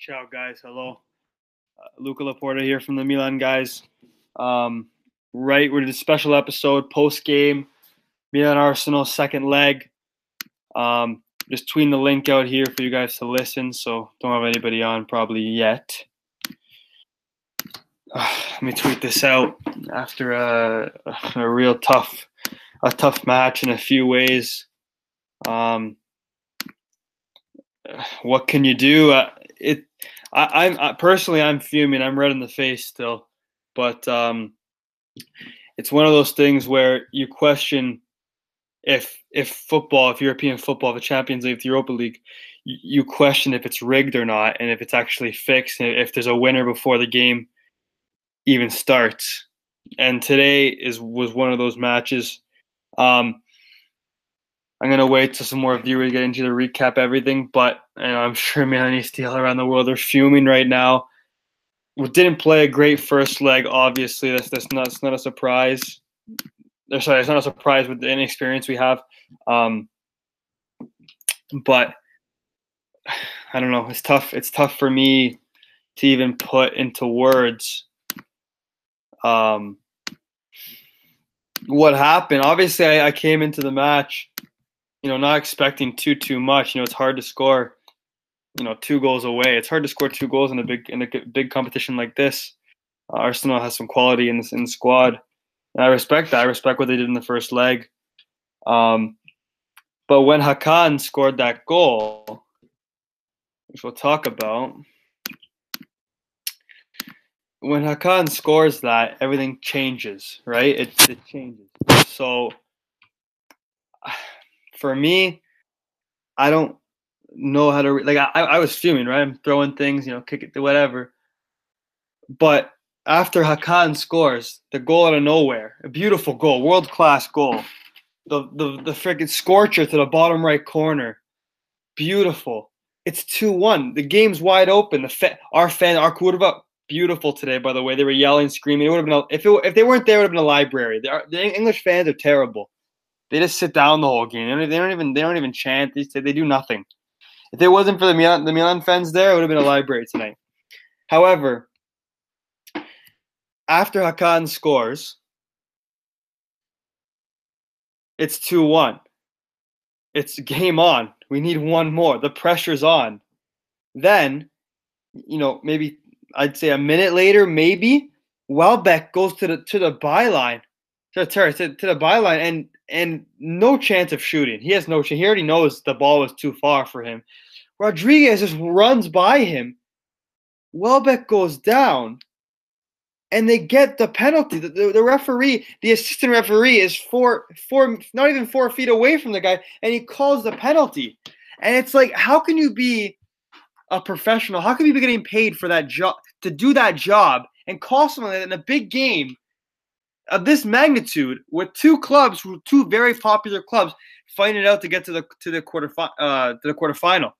Ciao, guys. Hello. Uh, Luca Laporta here from the Milan guys. Um, right, we're in a special episode post game. Milan Arsenal second leg. Um, just tweeting the link out here for you guys to listen. So don't have anybody on probably yet. Let me tweet this out after a, a real tough, a tough match in a few ways. Um, what can you do? Uh, it, I, I'm I, personally, I'm fuming. I'm red in the face still, but um, it's one of those things where you question if if football, if European football, the Champions League, the Europa League, you, you question if it's rigged or not, and if it's actually fixed, and if there's a winner before the game even starts. And today is was one of those matches. Um, I'm gonna wait till some more viewers get into the recap everything, but I'm sure Milanisti around the world are fuming right now. We didn't play a great first leg, obviously. That's that's not not a surprise. Or sorry, it's not a surprise with the inexperience we have. Um, but I don't know. It's tough. It's tough for me to even put into words um, what happened. Obviously, I, I came into the match, you know, not expecting too too much. You know, it's hard to score, you know, two goals away. It's hard to score two goals in a big in a big competition like this. Uh, Arsenal has some quality in this in the squad. And I respect that. I respect what they did in the first leg. Um, but when Hakan scored that goal, which we'll talk about, when Hakan scores that, everything changes, right? It, it changes. So for me, I don't know how to like. I, I was fuming, right? I'm throwing things, you know, kick it to whatever. But after Hakan scores the goal out of nowhere, a beautiful goal, world class goal, the the the freaking scorcher to the bottom right corner, beautiful. It's two one. The game's wide open. The fa- our fan, our Curva beautiful today, by the way. They were yelling, screaming. It would have been a, if it, if they weren't there, it would have been a library. The English fans are terrible. They just sit down the whole game. They don't, they don't even they don't even chant. They they do nothing. If it wasn't for the Milan the Milan fans there, it would have been a library tonight. However, after Hakan scores, it's two one. It's game on. We need one more. The pressure's on. Then, you know, maybe I'd say a minute later, maybe Welbeck goes to the to the byline, to, to, to the byline, and and no chance of shooting. He has no chance. He already knows the ball was too far for him. Rodriguez just runs by him. Welbeck goes down, and they get the penalty. The, the, the, referee, the assistant referee, is four, four, not even four feet away from the guy, and he calls the penalty. And it's like, how can you be a professional? How can you be getting paid for that job to do that job and call someone in a big game of this magnitude with two clubs, two very popular clubs, fighting it out to get to the to the quarter uh, to the quarterfinal?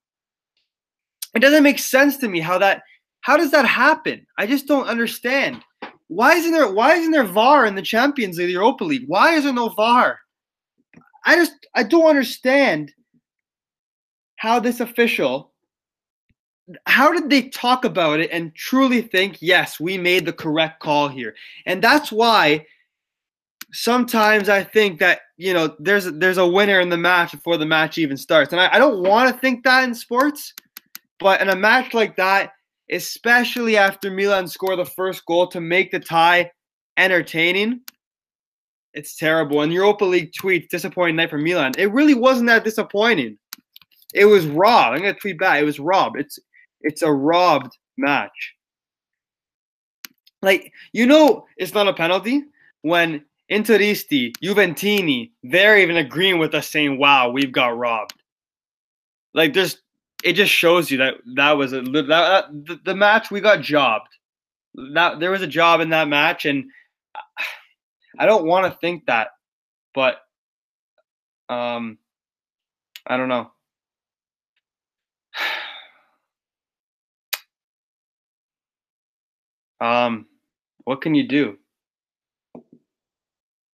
It doesn't make sense to me how that how does that happen? I just don't understand. Why isn't there why isn't there VAR in the Champions League, the Europa League? Why is there no VAR? I just I don't understand how this official how did they talk about it and truly think, yes, we made the correct call here? And that's why sometimes I think that you know there's there's a winner in the match before the match even starts, and I, I don't want to think that in sports, but in a match like that, especially after Milan score the first goal to make the tie entertaining, it's terrible. And Europa League tweets disappointing night for Milan. It really wasn't that disappointing. It was robbed. I'm gonna tweet back. It was robbed. It's it's a robbed match. Like, you know, it's not a penalty when Interisti, Juventini, they're even agreeing with us saying, wow, we've got robbed. Like, there's, it just shows you that that was a, that, that the, the match we got jobbed. That there was a job in that match, and I don't want to think that, but um, I don't know. Um, what can you do?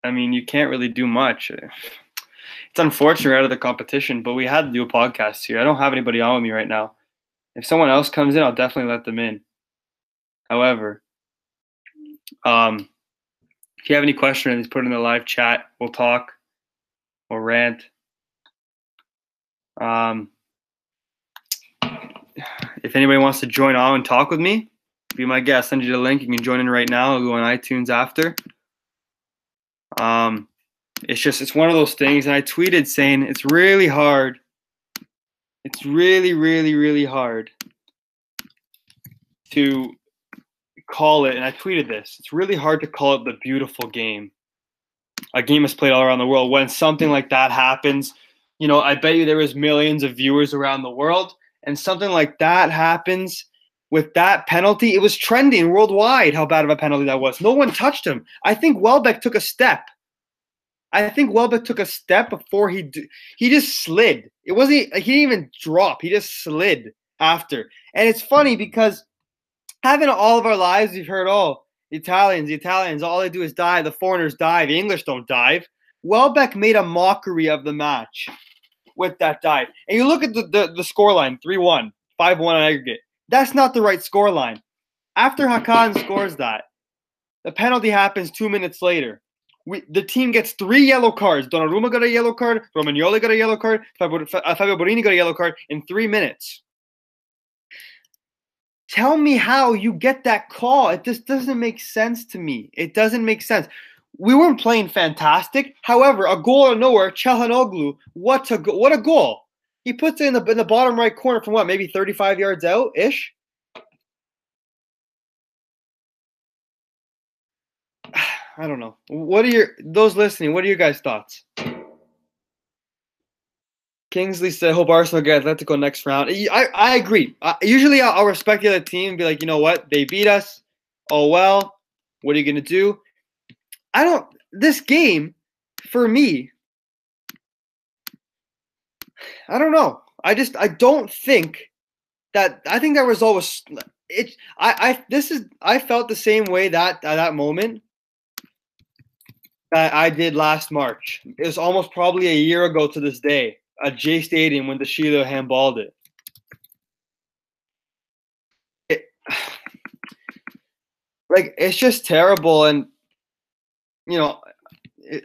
I mean, you can't really do much. It's unfortunate out of the competition, but we had to do a podcast here. I don't have anybody on with me right now, if someone else comes in, I'll definitely let them in. However, um, if you have any questions, put it in the live chat. We'll talk or rant. Um, if anybody wants to join on and talk with me, be my guest. Send you the link. You can join in right now. I'll go on iTunes after. Um, it's just it's one of those things, and I tweeted saying it's really hard. It's really, really, really hard to call it, and I tweeted this. It's really hard to call it the beautiful game. A game is played all around the world. When something like that happens, you know, I bet you there was millions of viewers around the world, and something like that happens with that penalty. It was trending worldwide how bad of a penalty that was. No one touched him. I think Welbeck took a step. I think Welbeck took a step before he he just slid. It wasn't he didn't even drop. He just slid after. And it's funny because having all of our lives we've heard oh Italians, Italians, all they do is dive. The foreigners dive. The English don't dive. Welbeck made a mockery of the match with that dive. And you look at the, the, the score line 3 1, 5 1 on aggregate. That's not the right score line. After Hakan scores that, the penalty happens two minutes later. We, the team gets three yellow cards. Donnarumma got a yellow card. Romagnoli got a yellow card. Fabio, uh, Fabio Borini got a yellow card in three minutes. Tell me how you get that call. It just doesn't make sense to me. It doesn't make sense. We weren't playing fantastic. However, a goal out of nowhere, Calhanoglu, what a go- what a goal! He puts it in the in the bottom right corner from what, maybe 35 yards out ish. I don't know. What are your those listening? What are your guys' thoughts? Kingsley said, "Hope Arsenal get Atletico next round." I I agree. Uh, usually, I'll, I'll, respect the other team and be like, you know what, they beat us. Oh well, what are you gonna do? I don't. This game, for me, I don't know. I just I don't think that I think that result was it. I I this is I felt the same way that at that moment that I did last March. It was almost probably a year ago to this day at J Stadium when De Sciglio handballed it. it. Like it's just terrible, and you know, it,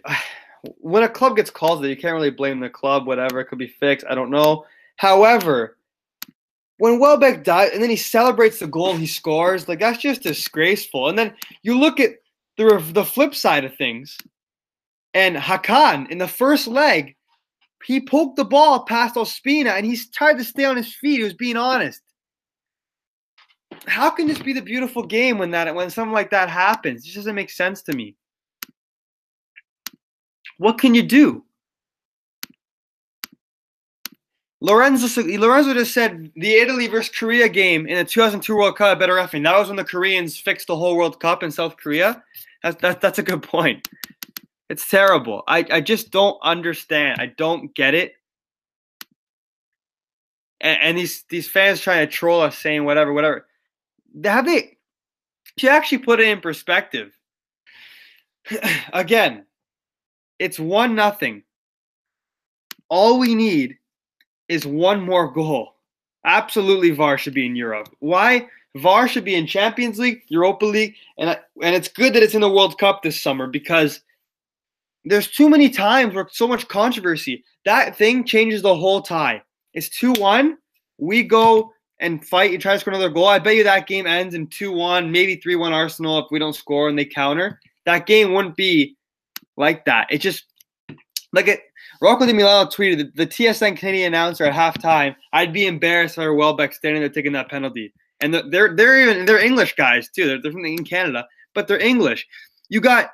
when a club gets called, that you can't really blame the club. Whatever, it could be fixed. I don't know. However, when Welbeck died, and then he celebrates the goal he scores, like that's just disgraceful. And then you look at the the flip side of things, and Hakan in the first leg he poked the ball past Ospina and he's tried to stay on his feet. He was being honest. How can this be the beautiful game when that when something like that happens? It just doesn't make sense to me. What can you do? Lorenzo Lorenzo just said the Italy versus Korea game in the 2002 World Cup better effing. That was when the Koreans fixed the whole World Cup in South Korea. That's that, that's a good point. It's terrible. I, I just don't understand. I don't get it. And, and these these fans trying to troll us saying whatever, whatever. Have they to actually put it in perspective? Again, it's one nothing. All we need is one more goal. Absolutely, VAR should be in Europe. Why? VAR should be in Champions League, Europa League, and uh, and it's good that it's in the World Cup this summer because there's too many times where so much controversy. That thing changes the whole tie. It's 2 1. We go and fight and try to score another goal. I bet you that game ends in 2 1, maybe 3 1 Arsenal if we don't score and they counter. That game wouldn't be like that. It just, like it, Rocco Di Milano tweeted the, TSN Canadian announcer at halftime. I'd be embarrassed if I were Welbeck standing there taking that penalty. And they're they're even they're English guys too. They're, they're from in Canada, but they're English. You got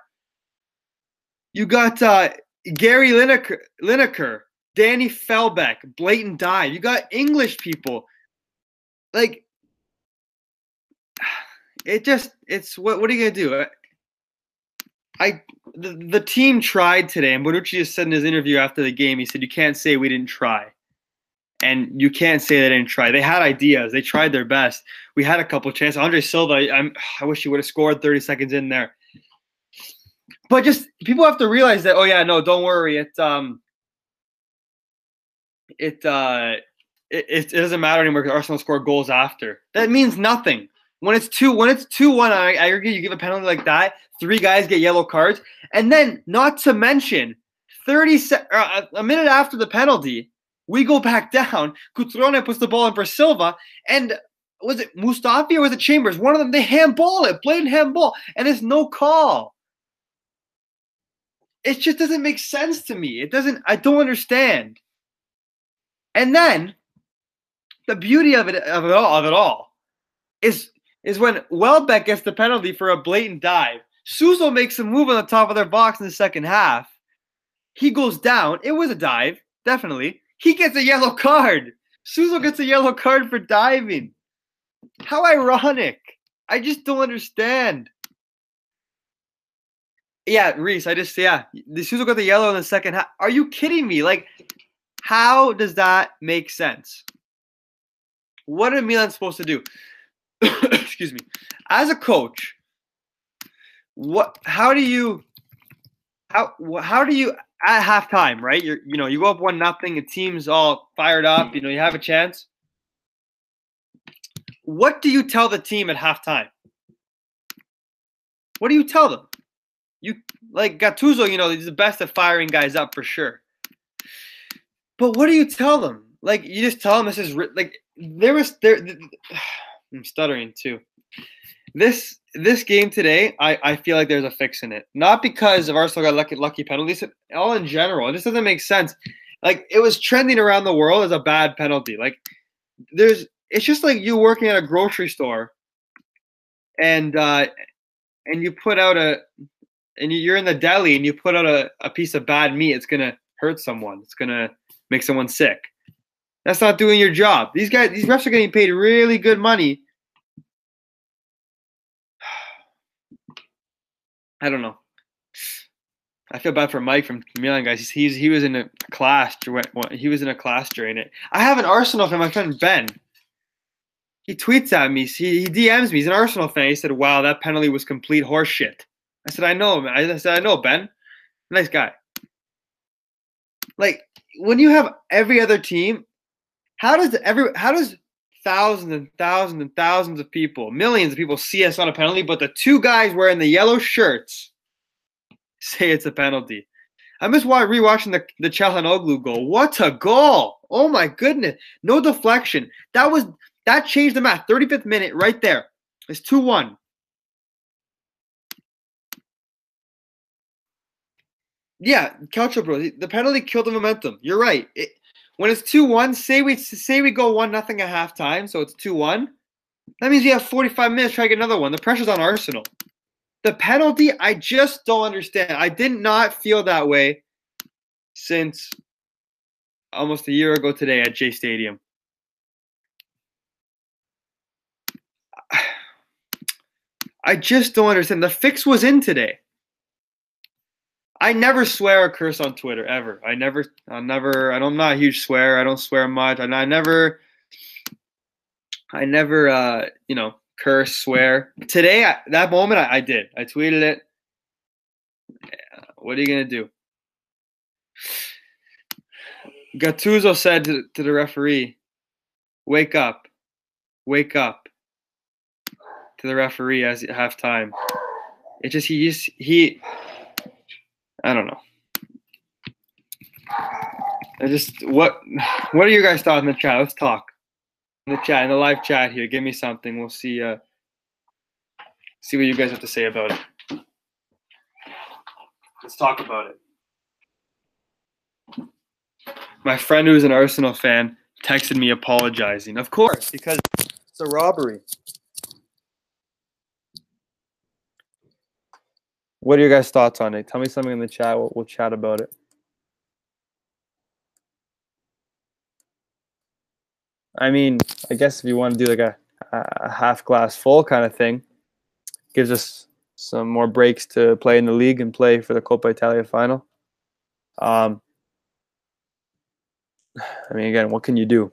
you got uh, Gary Lineker, Lineker, Danny Welbeck, blatant dive. You got English people. Like, it just, it's, what, what are you to do? I, the, the team tried today, and Bonucci just said in his interview after the game, he said, you can't say we didn't try. And you can't say they didn't try. They had ideas. They tried their best. We had a couple chances. Andre Silva, I'm, I wish he would have scored 30 seconds in there but just people have to realize that. Oh yeah, no, don't worry. It um, it uh, it, it doesn't matter anymore because Arsenal score goals after. That means nothing. When it's two, when it's two one, I, I agree. You give a penalty like that, three guys get yellow cards, and then not to mention, thirty se- uh, a minute after the penalty, we go back down. Cutrone puts the ball in for Silva, and was it Mustafi or was it Chambers? One of them they handball it, blatant handball, and it's no call. It just doesn't make sense to me. It doesn't. I don't understand. And then the beauty of it of it all of it all is is when Welbeck gets the penalty for a blatant dive. Suso makes a move on the top of their box in the second half. He goes down. It was a dive, definitely. He gets a yellow card. Suso gets a yellow card for diving. How ironic. I just don't understand. Yeah, Reese, I just yeah. The Suso got the yellow in the second half. Are you kidding me? Like, how does that make sense? What are Milan supposed to do? Excuse me. As a coach, what? How do you? How how do you at halftime? Right, you're you know you go up one nothing. The team's all fired up. You know you have a chance. What do you tell the team at halftime? What do you tell them? You like Gattuso, you know, he's the best at firing guys up for sure. But what do you tell them? Like you just tell them this is like there was there. I'm stuttering too. This this game today, I, I feel like there's a fix in it. Not because of Arsenal got lucky lucky penalties, all in general. It just doesn't make sense. Like it was trending around the world as a bad penalty. Like there's it's just like you working at a grocery store and uh and you put out a and you're in the deli and you put out a, a piece of bad meat, it's gonna hurt someone. It's gonna make someone sick. That's not doing your job. These guys, these refs are getting paid really good money. I don't know. I feel bad for Mike from Milan, guys. He's, he was in a class. He was in a class during it. I have an Arsenal fan, my friend Ben. He tweets at me. He, he DMs me. He's an Arsenal fan. He said, "Wow, that penalty was complete horseshit." I said, "I know, man." I said, "I know, Ben. Nice guy." Like when you have every other team how does every how does thousands and thousands and thousands of people, millions of people see us on a penalty, but the two guys wearing the yellow shirts say it's a penalty? I'm just rewatching the the Calhanoglu goal. What a goal! Oh my goodness! No deflection. That was that changed the match. 35th minute, right there. It's two one. Yeah, Calcio bro. The penalty killed the momentum. You're right. It, when it's two one, say we say we go one nothing at halftime, so it's two one. That means you have 45 minutes to try to get another one. The pressure's on Arsenal. The penalty, I just don't understand. I did not feel that way since almost a year ago today at J Stadium. I just don't understand. The fix was in today. I never swear or curse on Twitter ever. I never, I never, I'm not a huge swear. I don't swear much, and I never, I never, uh, you know, curse, swear. Today, I, that moment, I, I, did. I tweeted it. What are you gonna do? Gattuso said to, to the referee, "Wake up, wake up." To the referee as halftime. It just he just he I don't know. I just what what are you guys thoughts in the chat? Let's talk in the chat in the live chat here. Give me something. We'll see. Uh, see what you guys have to say about it. Let's talk about it. My friend who's an Arsenal fan texted me apologizing. Of course, because it's a robbery. What are your guys' thoughts on it? Tell me something in the chat. We'll, we'll chat about it. I mean, I guess if you want to do like a, a half glass full kind of thing, gives us some more breaks to play in the league and play for the Coppa Italia final. Um, I mean, again, what can you do?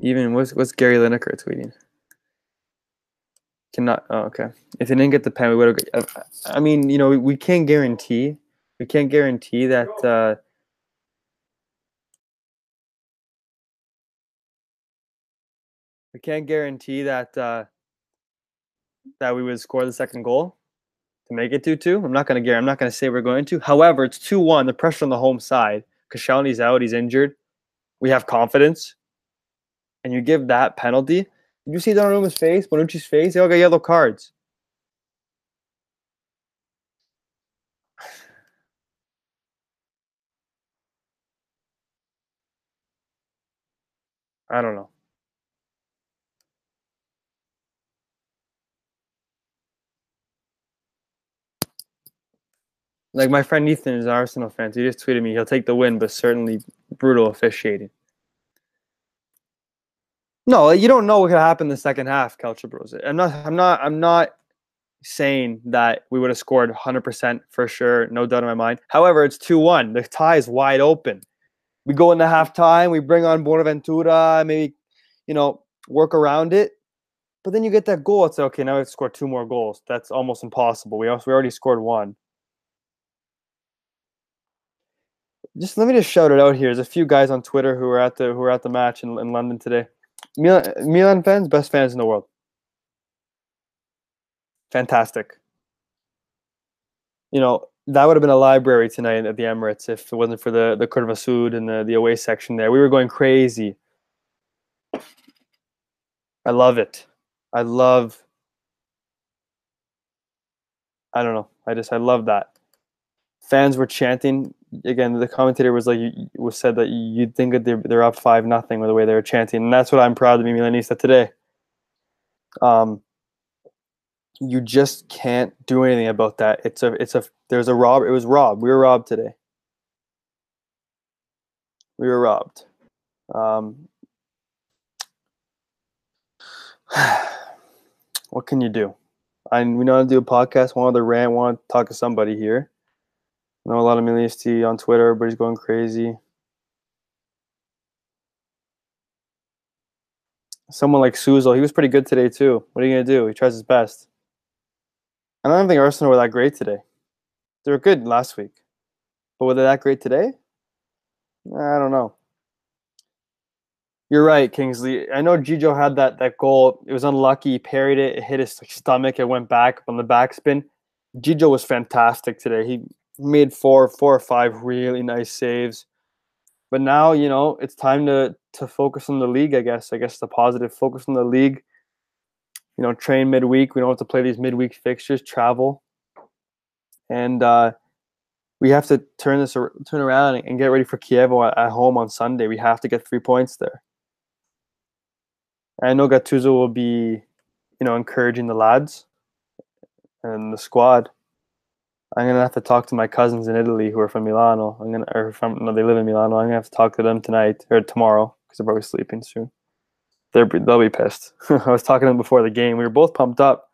Even what's what's Gary Lineker tweeting? Cannot. Oh, okay. If they didn't get the pen, we would have. I mean, you know, we, we can't guarantee We can't guarantee that. Uh, we can't guarantee that uh, that we would score the second goal to make it two two. I'm not to guarantee. I'm not to say we're going to. However, it's two one. The pressure on the home side. Koscielny's out. He's injured. We have confidence, and you give that penalty. Did you see Donnarumma's face, Bonucci's face? They all got yellow cards. I don't know. Like my friend Ethan is an Arsenal fan. So he just tweeted me he'll take the win, but certainly brutal officiating. No, you don't know what could happen in the second half, Culture Bros. I'm not. I'm not. I'm not saying that we would have scored 100% for sure, no doubt in my mind. However, it's 2-1. The tie is wide open. We go into halftime, we bring on Bonaventura, maybe, you know, work around it. But then you get that goal. It's like, okay, now we have to score two more goals. That's almost impossible. We also we already scored one. Just let me just shout it out here. There's a few guys on Twitter who were at the who were at the match in, in London today. Milan, Milan fans, best fans in the world. Fantastic. You know, that would have been a library tonight at the Emirates if it wasn't for the the Curva Sud and the, the away section there. We were going crazy. I love it. I love I don't know. I just I love that. Fans were chanting again, the commentator was like, was said that you'd think that they're, they're up five nothing with the way they were chanting, and that's what I'm proud to be Milanista today. Um, you just can't do anything about that. It's a, it's a, there's a rob. It was robbed. We were robbed today. We were robbed. Um, what can you do? I we know how to do a podcast. Want to rant. Want to talk to somebody here. I know a lot of Milanisti on Twitter. Everybody's going crazy. Someone like Suzel, he was pretty good today too. What are you gonna do? He tries his best. I don't think Arsenal were that great today. They were good last week, but were they that great today? I don't know. You're right, Kingsley. I know Gigio had that that goal. It was unlucky. He parried it. It hit his stomach. It went back on the backspin. Gigio was fantastic today. He made four, four or five really nice saves. But now, you know, it's time to to focus on the league. I guess. I guess the positive focus on the league. You know, train midweek. We don't have to play these midweek fixtures. Travel, and uh, we have to turn this turn around and get ready for Chievo at home on Sunday. We have to get three points there. I know Gattuso will be, you know, encouraging the lads and the squad I'm gonna have to talk to my cousins in Italy who are from Milano. I'm gonna or from no, they live in Milano. I'm gonna have to talk to them tonight or tomorrow because they're probably sleeping soon. They're they'll be pissed. I was talking to them before the game. We were both pumped up.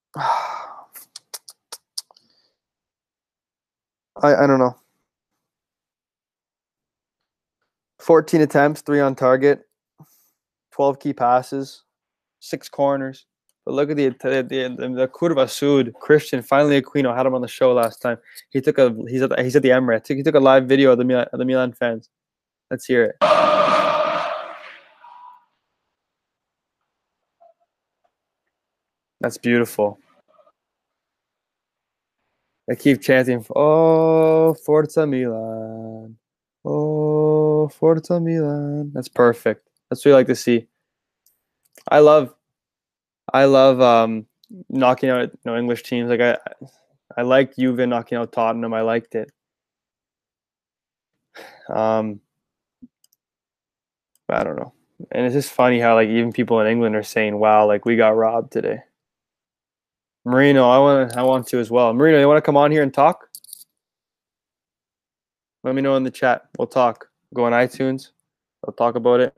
I I don't know. 14 attempts, three on target, 12 key passes, six corners. But look at the the the, the Curva Sud Christian finally Aquino had him on the show last time. He took a he's at he's at the Emirates. He took a live video of the Milan, of the Milan fans. Let's hear it. That's beautiful. They keep chanting, "Oh, Forza Milan! Oh, Forza Milan!" That's perfect. That's what we like to see. I love I love um, knocking out you know English teams. Like I, I liked Juve knocking out Tottenham. I liked it. Um, I don't know, and it's just funny how like even people in England are saying, "Wow, like we got robbed today." Marino, I want I want to as well. Marino, you want to come on here and talk? Let me know in the chat. We'll talk. Go on iTunes. We'll talk about it.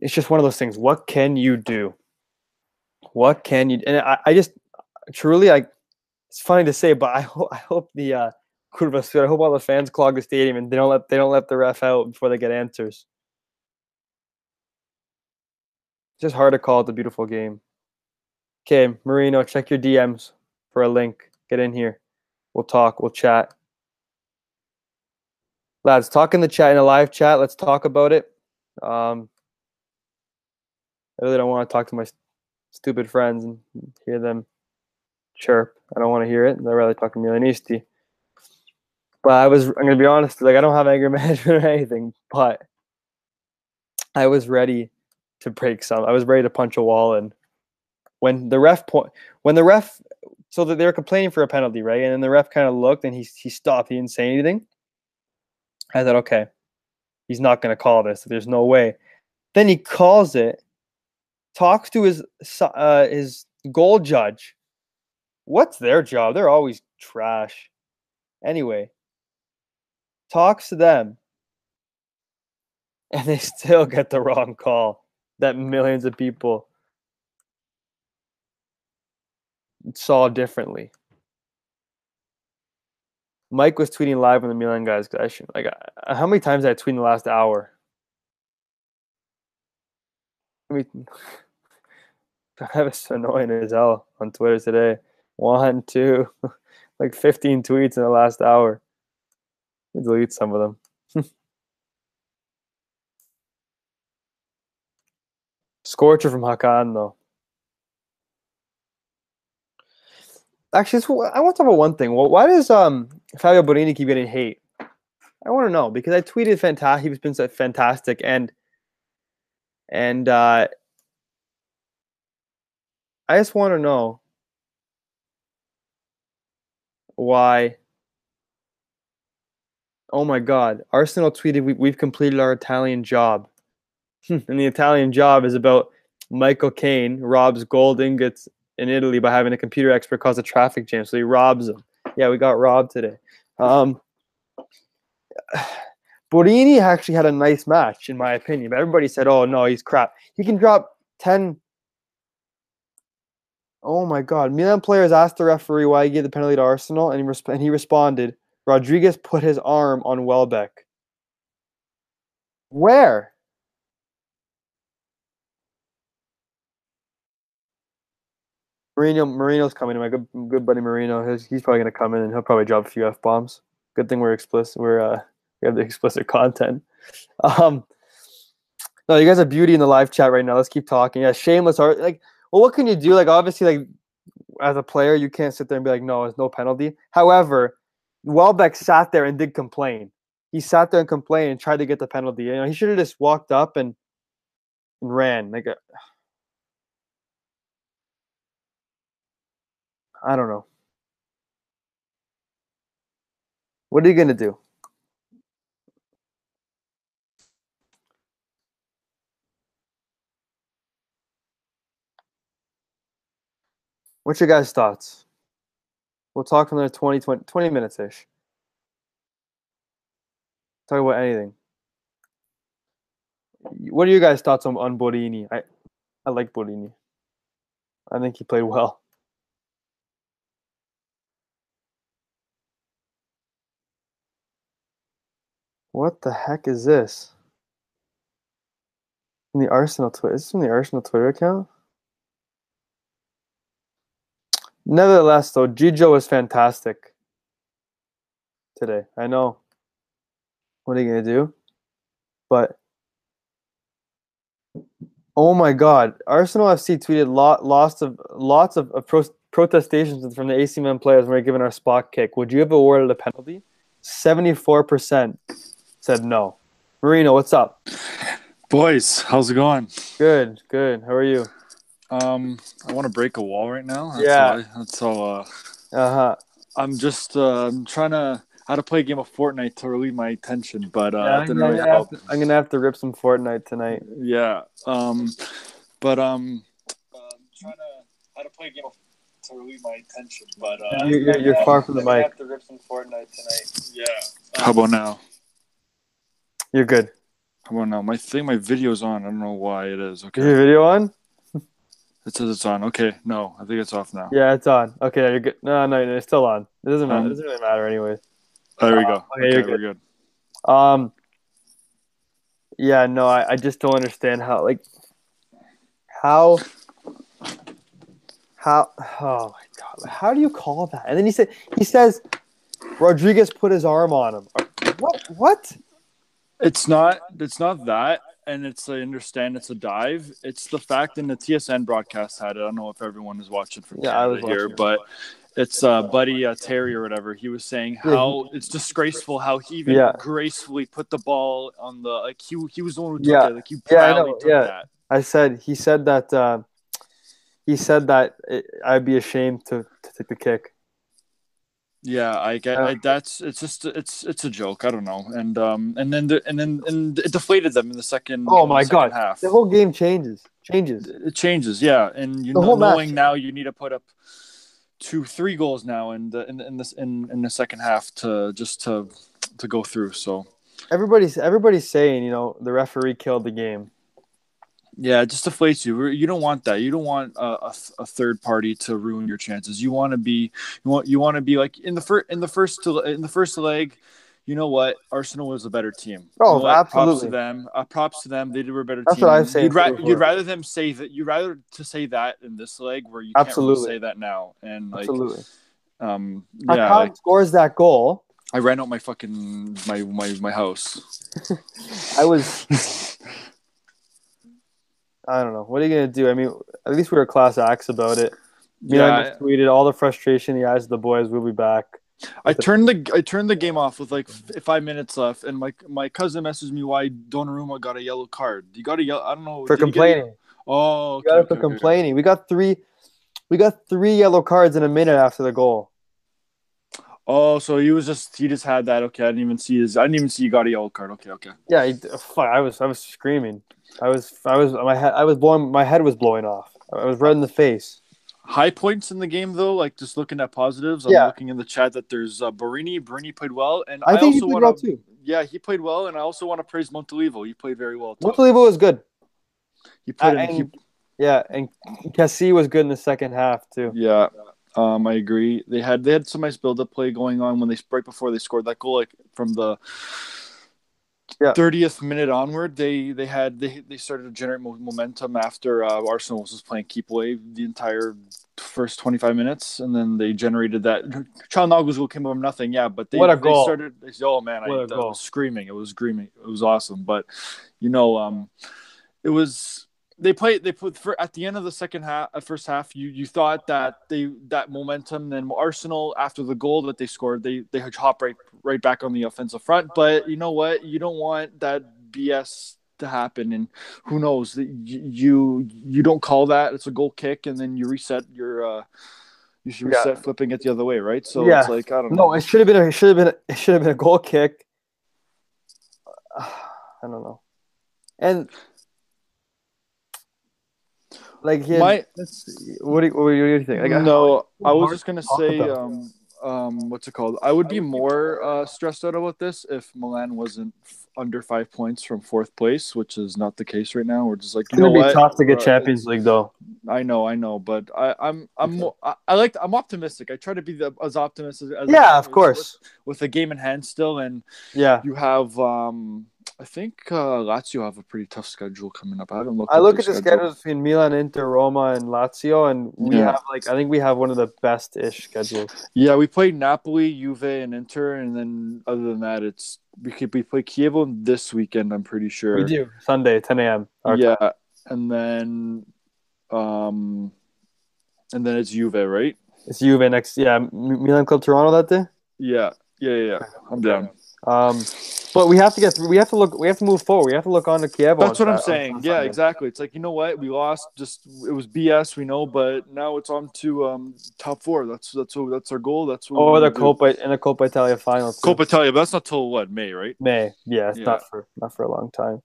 It's just one of those things. What can you do? What can you? And I, I just truly, I. It's funny to say, but I hope I hope the uh, Curva. I hope all the fans clog the stadium and they don't let they don't let the ref out before they get answers. Just hard to call it a beautiful game. Okay, Marino, check your DMs. for a link. Get in here. We'll talk. We'll chat. Lads, talk in the chat in a live chat. Let's talk about it. Um, I really don't want to talk to my stupid friends and hear them chirp. I don't want to hear it. I'd rather talk to Milanisti. But I was, I'm going to be honest, like, I don't have anger management or anything, but I was ready to break some. I was ready to punch a wall. And when the ref point, when the ref, so that they were complaining for a penalty, right? And then the ref kind of looked and he, he stopped. He didn't say anything. I thought, okay, he's not going to call this. There's no way. Then he calls it, talks to his uh, his goal judge. What's their job? They're always trash. Anyway, talks to them, and they still get the wrong call that millions of people saw differently. Mike was tweeting live on the Milan guys. Should, like, uh, how many times did I tweet in the last hour? I mean, that was annoying as hell on Twitter today. One, two, like 15 tweets in the last hour. delete some of them. Scorcher from Hakan, though. Actually, I want to talk about one thing. Well, why does um Fabio Borini keep getting hate? I want to know because I tweeted fantastic. He's been so fantastic, and and uh, I just want to know why. Oh my God! Arsenal tweeted we, we've completed our Italian job, and the Italian job is about Michael Caine robs gold ingots in Italy by having a computer expert cause a traffic jam. So he robs them. Yeah, we got robbed today. Um, Borini actually had a nice match, in my opinion. But everybody said, "Oh no, he's crap. He can drop ten. Oh my God! Milan players asked the referee why he gave the penalty to Arsenal, and he, resp- and he responded, "Rodriguez put his arm on Welbeck." Where? Marino Marino's coming. My good good buddy Marino. He's, he's probably gonna come in and he'll probably drop a few f bombs. Good thing we're explicit. We're uh, we have the explicit content. Um, no, you guys are beauty in the live chat right now. Let's keep talking. Yeah, shameless art. Like, well, what can you do? Like, obviously, like as a player, you can't sit there and be like, no, it's no penalty. However, Welbeck sat there and did complain. He sat there and complained and tried to get the penalty. You know, he should have just walked up and and ran. Like, uh, I don't know. What are you to do? What's your guys' thoughts? We'll talk for another 20, 20, 20 minutes ish. Talk about anything. What are your guys' thoughts on, on Borini? I, I like Borini. I think he played well. What the heck is this? From the Arsenal Twitter. Is this from the Arsenal Twitter account? Nevertheless, though, Gigio was fantastic today. I know. What are you gonna do? But oh my God, Arsenal FC tweeted lot, lots of lots of, of pro, protestations from the AC Milan players when we are given our spot kick. Would you have awarded a penalty? Seventy-four percent said no. Marino, what's up? Boys, how's it going? Good, good. How are you? Um, I want to break a wall right now. That's yeah, all I, that's all. Uh huh. I'm just uh, I'm trying to how to play a game of Fortnite to relieve my tension, but uh, yeah, really help. To, I'm gonna have to rip some Fortnite tonight. Yeah. Um, but um, uh, I'm trying to how to play a game of to relieve my tension, but uh, you're, you're, you're far from the mic. I have to rip some Fortnite tonight. Yeah. Um, how about now? You're good. How about now? My thing, my video's on. I don't know why it is. Okay. Is your video on? It says it's on. Okay, no, I think it's off now. Yeah, it's on. Okay, you're good. No, no, no it's still on. It doesn't matter. Um, it doesn't really matter, anyways. There we go. Uh, okay, okay, you're good. good. Um. Yeah, no, I, I just don't understand how like how How? Oh my god! How do you call that? And then he said he says Rodriguez put his arm on him. What? What? It's not. It's not that, and it's. I understand it's a dive. It's the fact, and the TSN broadcast had it. I don't know if everyone is watching from Yeah, I was Canada here, but it's uh, Buddy uh, Terry or whatever. He was saying how it's disgraceful how he even Yeah. gracefully put the ball on the like he he was the one who took Yeah. it. Like he Yeah, I know, took yeah. that. I said he said that uh, he said that it, I'd be ashamed to, to take the kick. Yeah, I get. Uh, I, that's it's just it's it's a joke. I don't know, and um and then the, and then and it deflated them in the second. Oh my second God. Half. The whole game changes. Changes. it changes, yeah, and you The know, whole match. knowing now you need to put up two, three goals now in the in, in this in, in the second half to just to to go through. So Everybody's everybody's saying you know the referee killed the game. Yeah, it just deflates you. You don't want that. You don't want a, a, a third party to ruin your chances. You want to be you want you want to be like in the first in the first to, in the first leg. You know what? Arsenal was a better team. Oh, You know what? Props absolutely. to them. Uh, props to them. They were a better That's team. what I You'd, ra- you'd rather them say that. You'd rather to say that in this leg where you can't Absolutely. really say that now. And like, Absolutely. um, yeah, like, scores that goal. I ran out my fucking my my my house. I was I don't know. What are you gonna do? I mean, at least we were class acts about it. Milan yeah, just tweeted all the frustration in the eyes of the boys. We'll be back. I turned the I turned the game off with like five minutes left, and my my cousin messaged me why Donnarumma got a yellow card. You got a yellow. I don't know For did he a- complaining. oh, okay, got it for okay, okay. complaining. We got three. We got three yellow cards in a minute after the goal. Oh, so he was just he just had that. Okay, I didn't even see his. I didn't even see you got a yellow card. Okay, okay. Yeah, he, fuck, I was I was screaming. I was I was my head I was blowing my head was blowing off. I was red in the face. High points in the game though, like just looking at positives. I'm Yeah. looking in the chat that there's uh, Borini. Borini played well, and I, I, think he played want well too. Yeah, he played well, and I also want to praise Montolivo. He played very well. Too. Montolivo was good. He put Uh, in, he yeah, and Kessie was good in the second half too. Yeah, um, I agree. They had they had some nice build up play going on when they right before they scored that goal, like from the Yeah. thirtieth minute onward. They they had they they started to generate momentum after uh, Arsenal was just playing keep away the entire first twenty five minutes, and then they generated that. Calhanoglu's goal came from nothing, yeah, but they What a they goal. started. They, oh man, I, What a I goal. was screaming. It was screaming. It was awesome, but you know, um, it was they played they put for at the end of the second half uh, first half you you thought that they that momentum then arsenal after the goal that they scored they they hop right right back on the offensive front but you know what you don't want that bs to happen and who knows that you, you don't call that it's a goal kick and then you reset your uh you should Yeah. reset flipping it the other way right so Yeah. it's like i don't know No, it should have been a it should have been a, it should have been a goal kick. I don't know. And like My- what do you, what do you think? Like, no, I was just gonna say, um, um, what's it called? I would be more uh, stressed out about this if Milan wasn't f- under five points from fourth place, which is not the case right now. We're just like, it's you know gonna be what? tough to get Uh, Champions League though. I know, I know, but I, I'm, I'm, Okay. I, I like, I'm optimistic. I try to be the, as optimistic as I Yeah, of course. with, with the game in hand still, and Yeah, you have, um, I think uh, Lazio have a pretty tough schedule coming up. I haven't looked. I look at the schedule. schedules between Milan, Inter, Roma, and Lazio, and we Yeah. have like I think we have one of the best ish schedules. Yeah, we played Napoli, Juve, and Inter, and then other than that, it's we could we play Chievo this weekend. I'm pretty sure. We do Sunday, 10 a.m. our time. Yeah, and then, um, and then it's Juve, right? It's Juve next. Yeah, M- Milan Club Toronto that day. Yeah, yeah, yeah. yeah. I'm down. Um, but we have to get. through. We have to look. We have to move forward. We have to look on to Chievo. That's what I'm Sa- on- saying. on Yeah, Sunday. exactly. It's like you know what we lost. Just it was BS, we know, but now it's on to um top four. That's that's what, that's our goal. That's what Or we're the do. Coppa in the Coppa Italia final. too. Coppa Italia, but that's not till what May, right? May. Yeah, it's Yeah. not for not for a long time.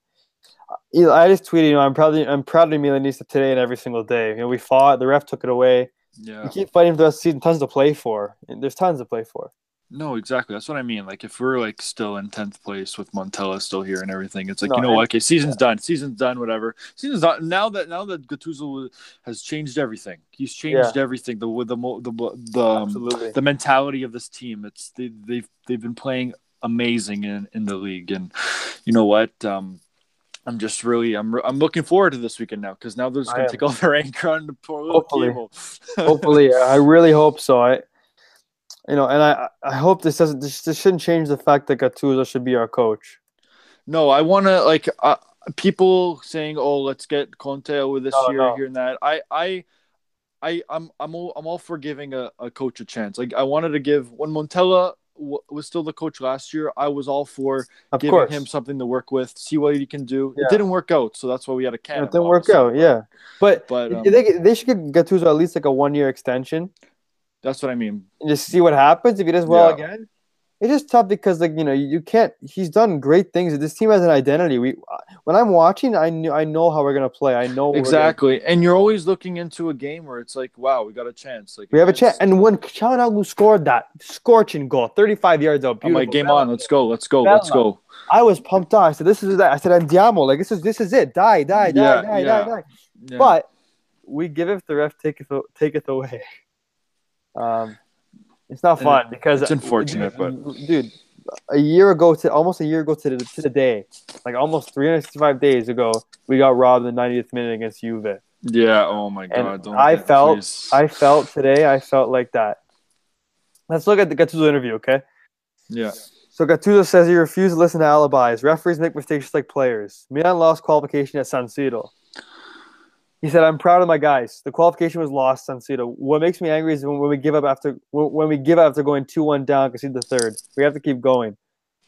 Uh, I just tweeted. You know, I'm proud. I'm proud of Milanista today and every single day. You know, we fought. The ref took it away. Yeah. We keep fighting for the season. Tons to play for. There's tons to play for. No, exactly. That's what I mean. Like if we're like still in tenth place with Montella still here and everything, it's like No, you know what? Okay, season's done. Season's done. Whatever. Season's done. Now that now that Gattuso has changed everything. He's changed everything. The with the mo- the the um, the mentality of this team. It's they they've they've been playing amazing in in the league, and you know what? Um, I'm just really I'm I'm looking forward to this weekend now because now they're just gonna take all their anchor on the poor little Hopefully. Hopefully, I really hope so. I, you know, and I I hope this doesn't this, this shouldn't change the fact that Gattuso should be our coach. No, I want to like uh, people saying, "Oh, let's get Conte over this No, year, no. here and that." I, I, I, I'm, I'm all, I'm all for giving a, a coach a chance. Like I wanted to give when Montella w- was still the coach last year. I was all for Of giving course, him something to work with, see what he can do. Yeah. It didn't work out, so that's why we had a can. it didn't work out. Yeah, but, but um, they they should get Gattuso at least like a one year extension that's what I mean. and just see what happens. If he does well Yeah. again, it's just tough because like you know you can't. He's done great things. This team has an identity. We when I'm watching, I knew I know how we're gonna play. I know we're gonna- Exactly, and you're always looking into a game where it's like, "Wow, we got a chance." Like We have a chance. And when Calhanoglu scored that scorching goal, 35 yards out, I'm like, "Game on, let's go, let's go, let's go." I was pumped up. I said, "This is that." I said, "Andiamo." Like this is this is it. Die, die, die, Yeah, die, yeah. die, die. Yeah. But we give it. The ref take it take it away. Um, it's not fun because it's unfortunate, dude, dude, a year ago to almost a year ago to the to the day, like almost 365 days ago, we got robbed in the 90th minute against Juve. Yeah. Oh my god. Don't I get- felt- please. I felt today. I felt like that. Let's look at the Gattuso interview, okay? Yeah. So Gattuso says he refused to listen to alibis. Referees make mistakes just like players. Milan lost qualification at San Siro. He said, "I'm proud of my guys. The qualification was lost, San Siro. What makes me angry is when, when we give up after when we give up after going two one down, concede the third. We have to keep going.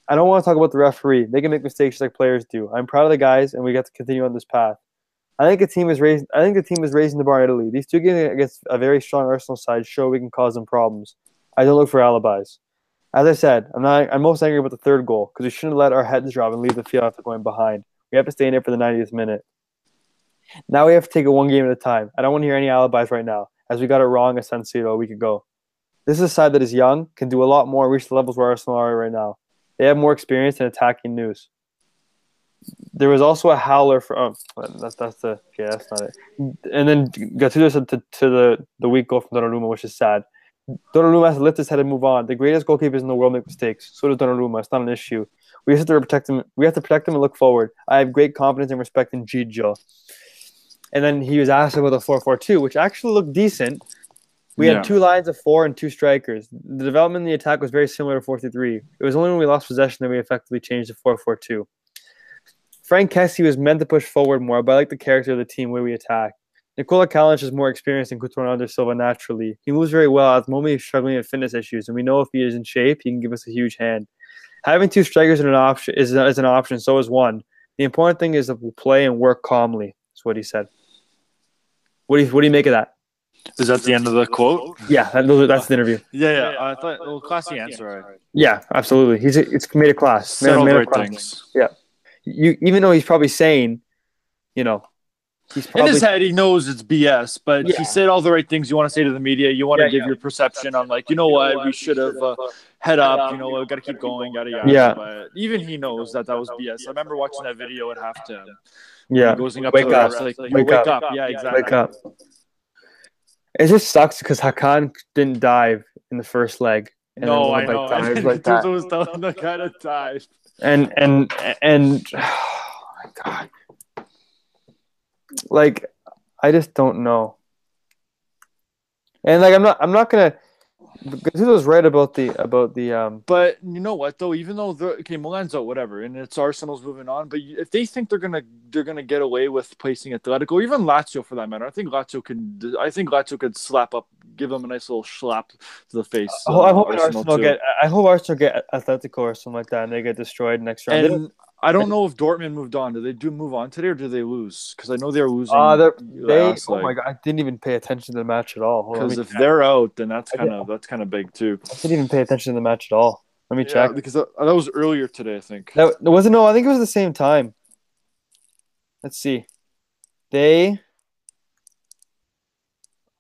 I don't want to talk about the referee. They can make mistakes like players do. I'm proud of the guys, and we got to continue on this path. I think the team is raising. I think the team is raising the bar in Italy. These two games against a very strong Arsenal side show we can cause them problems. I don't look for alibis. As I said, I'm not. I'm most angry about the third goal because we shouldn't let our heads drop and leave the field after going behind. We have to stay in it for the 90th minute. Now we have to take it one game at a time. I don't want to hear any alibis right now, as we got it wrong at San Siro a week ago. This is a side that is young, can do a lot more, reach the levels where Arsenal are right now. They have more experience in attacking news. There was also a howler for. Oh, that's that's the yeah, that's not it. And then Gattuso said to, to the the weak goal from Donnarumma, which is sad. Donnarumma has to lift his head and move on. The greatest goalkeepers in the world make mistakes. So does Donnarumma. It's not an issue. We have to protect him. We have to protect him and look forward. I have great confidence and respect in Gigio. And then he was asked about the 4-4-2, which actually looked decent. We Yeah. had two lines of four and two strikers. The development in the attack was very similar to 4-3. It was only when we lost possession that we effectively changed to 4-4-2. Frank Kessie was meant to push forward more, but I like the character of the team where we attack. Nikola Kalinic is more experienced than Cutrone under Silva naturally. He moves very well. At the moment, he's struggling with fitness issues, and we know if he is in shape, he can give us a huge hand. Having two strikers is an option is, is an option. So is one. The important thing is that we'll play and work calmly. That's what he said. What do you What do you make of that? Is that the end of the quote? Yeah, that, that's the interview. Yeah, yeah. I thought. Well, classy answer. I Yeah, absolutely. He's a, it's made a class. said Made a- made the a right class. things. Yeah, you even though he's probably saying, you know, he's In his head, he knows it's BS, but Yeah. he said all the right things you want to say to the media. You want to give yeah. your perception on, like, you know what, we should have uh, head up. You know, we got to keep going. Yada yada. Yeah. But even he knows that that was BS. I remember watching that video at halftime. Yeah. He goes up Wake up. refs, like, Wake wake, up. up. Yeah, exactly. Wake up. It just sucks because Hakan didn't dive in the first leg. And No, I like, know. And like that. Was telling the guy to dive. and and and oh my god like i just don't know and like i'm not i'm not gonna Gattuso's right about the about the um But you know what though? Even though they're okay, Milan's out, whatever, and it's Arsenal's moving on. But if they think they're gonna they're gonna get away with placing Atletico or even Lazio for that matter, I think Lazio can. I think Lazio could slap up, give them a nice little slap to the face. uh, i'm hoping arsenal, too. get i hope arsenal get atletico or something like that and they get destroyed next round And I don't know if Dortmund moved on. Did they do move on today or did they lose? Because I know they're losing. uh, they're, they last, oh like- my god i didn't even pay attention to the match at all Hold on, let Because if check. they're out, then that's kind of that's kind of big too. i didn't even pay attention to the match at all let me Yeah, check because that, that was earlier today, I think. That was it. No, I think it was the same time. Let's see. They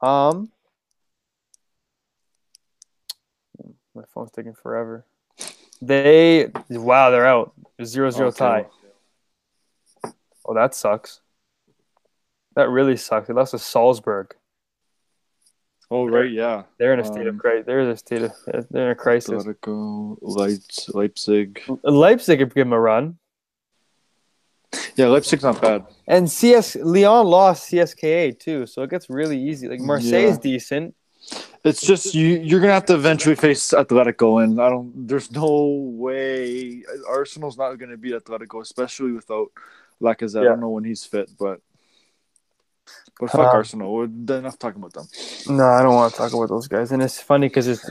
um my phone's taking forever. They wow, they're out. Zero zero Okay. tie. Oh, that sucks. That really sucks. They lost to Salzburg. Oh right, yeah. They're in a state of Um, crisis. They're in a state of they're in a crisis. Atletico, Leipzig, Leipzig. Leipzig could give them a run. Yeah, Leipzig's not bad. And CS Lyon lost CSKA too, so it gets really easy. Like Marseille's Yeah. decent. It's just you. You're gonna have to eventually face Atletico, and I don't. There's no way Arsenal's not gonna beat Atletico, especially without Lacazette. I Yeah. don't know when he's fit, but but fuck Uh, Arsenal. We're enough talking about them. No, I don't want to talk about those guys. And it's funny because it's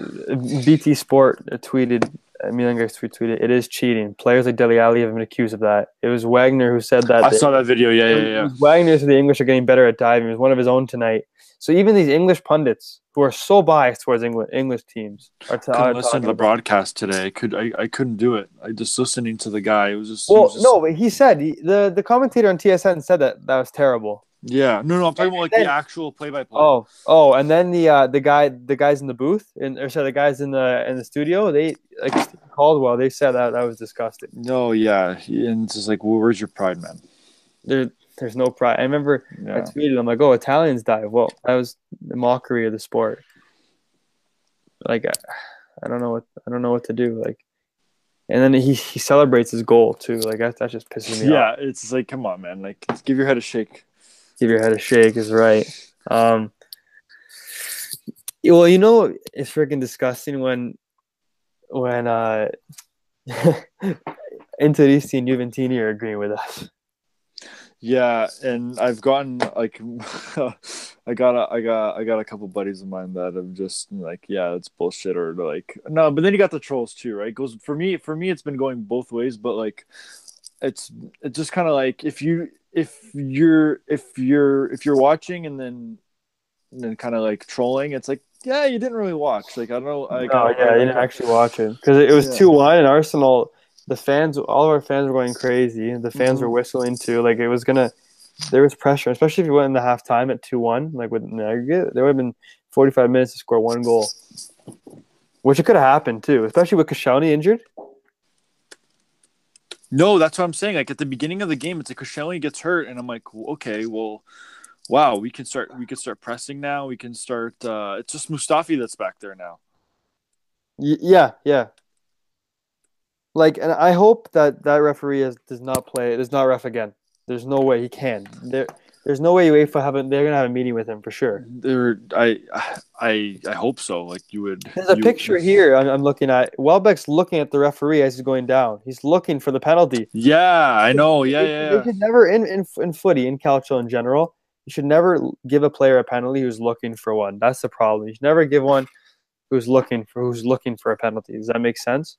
BT Sport tweeted, Uh, Milan guys tweeted, it is cheating. Players like Dele Alli have been accused of that. It was Wagner who said that. I they- saw that video. Yeah, yeah, yeah. Wagner said the English are getting better at diving. It was one of his own tonight. So even these English pundits who are so biased towards English English teams are, t- are couldn't listen to the broadcast today. I could I, I couldn't do it. I just listening to the guy. It was just. Well, was just- no, but he said he, the the commentator on TSN said that that was terrible. Yeah, no, no. I'm talking about like then- the actual play-by-play. Oh, oh, and then the uh, the guy the guys in the booth and or sorry, the guys in the in the studio they like Steve Caldwell they said that that was disgusting. no, yeah, and it's just like, well, where's your pride, man? There there's no pride. I remember I tweeted I'm like, oh, Italians dive. Well, that was the mockery of the sport. Like I, I don't know what I don't know what to do. Like, and then he he celebrates his goal too. Like that that just pisses me off. yeah. It's like, come on, man. Like, give your head a shake. Give your head a shake is right. Um, well, you know, it's freaking disgusting when when uh, Interisti and Juventini are agreeing with us. Yeah, and I've gotten like, I got a, I got I got a couple buddies of mine that have just like, yeah, it's bullshit, or like, no. But then you got the trolls too, right? Goes for me. For me, it's been going both ways, but like, it's it's just kind of like if you if you're if you're if you're watching and then and then kind of like trolling, it's like, yeah, you didn't really watch. Like I don't know. Like, oh I- yeah, I didn't actually watch it because it was Yeah. two one and Arsenal. The fans, all of our fans were going crazy. The fans were Mhm. whistling too. Like it was gonna, there was pressure, especially if you went in the halftime at two one. Like with an aggregate, there would have been forty five minutes to score one goal, which it could have happened too, especially with Koscielny injured. No, that's what I'm saying. Like at the beginning of the game, it's like Koscielny gets hurt, and I'm like, okay, well, wow, we can start. We can start pressing now. We can start. uh It's just Mustafi that's back there now. Y- yeah, yeah. Like, and I hope that that referee is, does not play, does not ref again. There's no way he can. There, there's no way UEFA have a, they're gonna have a meeting with him for sure. There, I, I, I hope so. Like you would. There's a you- picture here I'm, I'm looking at. Welbeck's looking at the referee as he's going down. He's looking for the penalty. Yeah, I know. Yeah, They- yeah, They yeah. should never in, in in footy in calcio in general. You should never give a player a penalty who's looking for one. That's the problem. You should never give one who's looking for who's looking for a penalty. Does that make sense?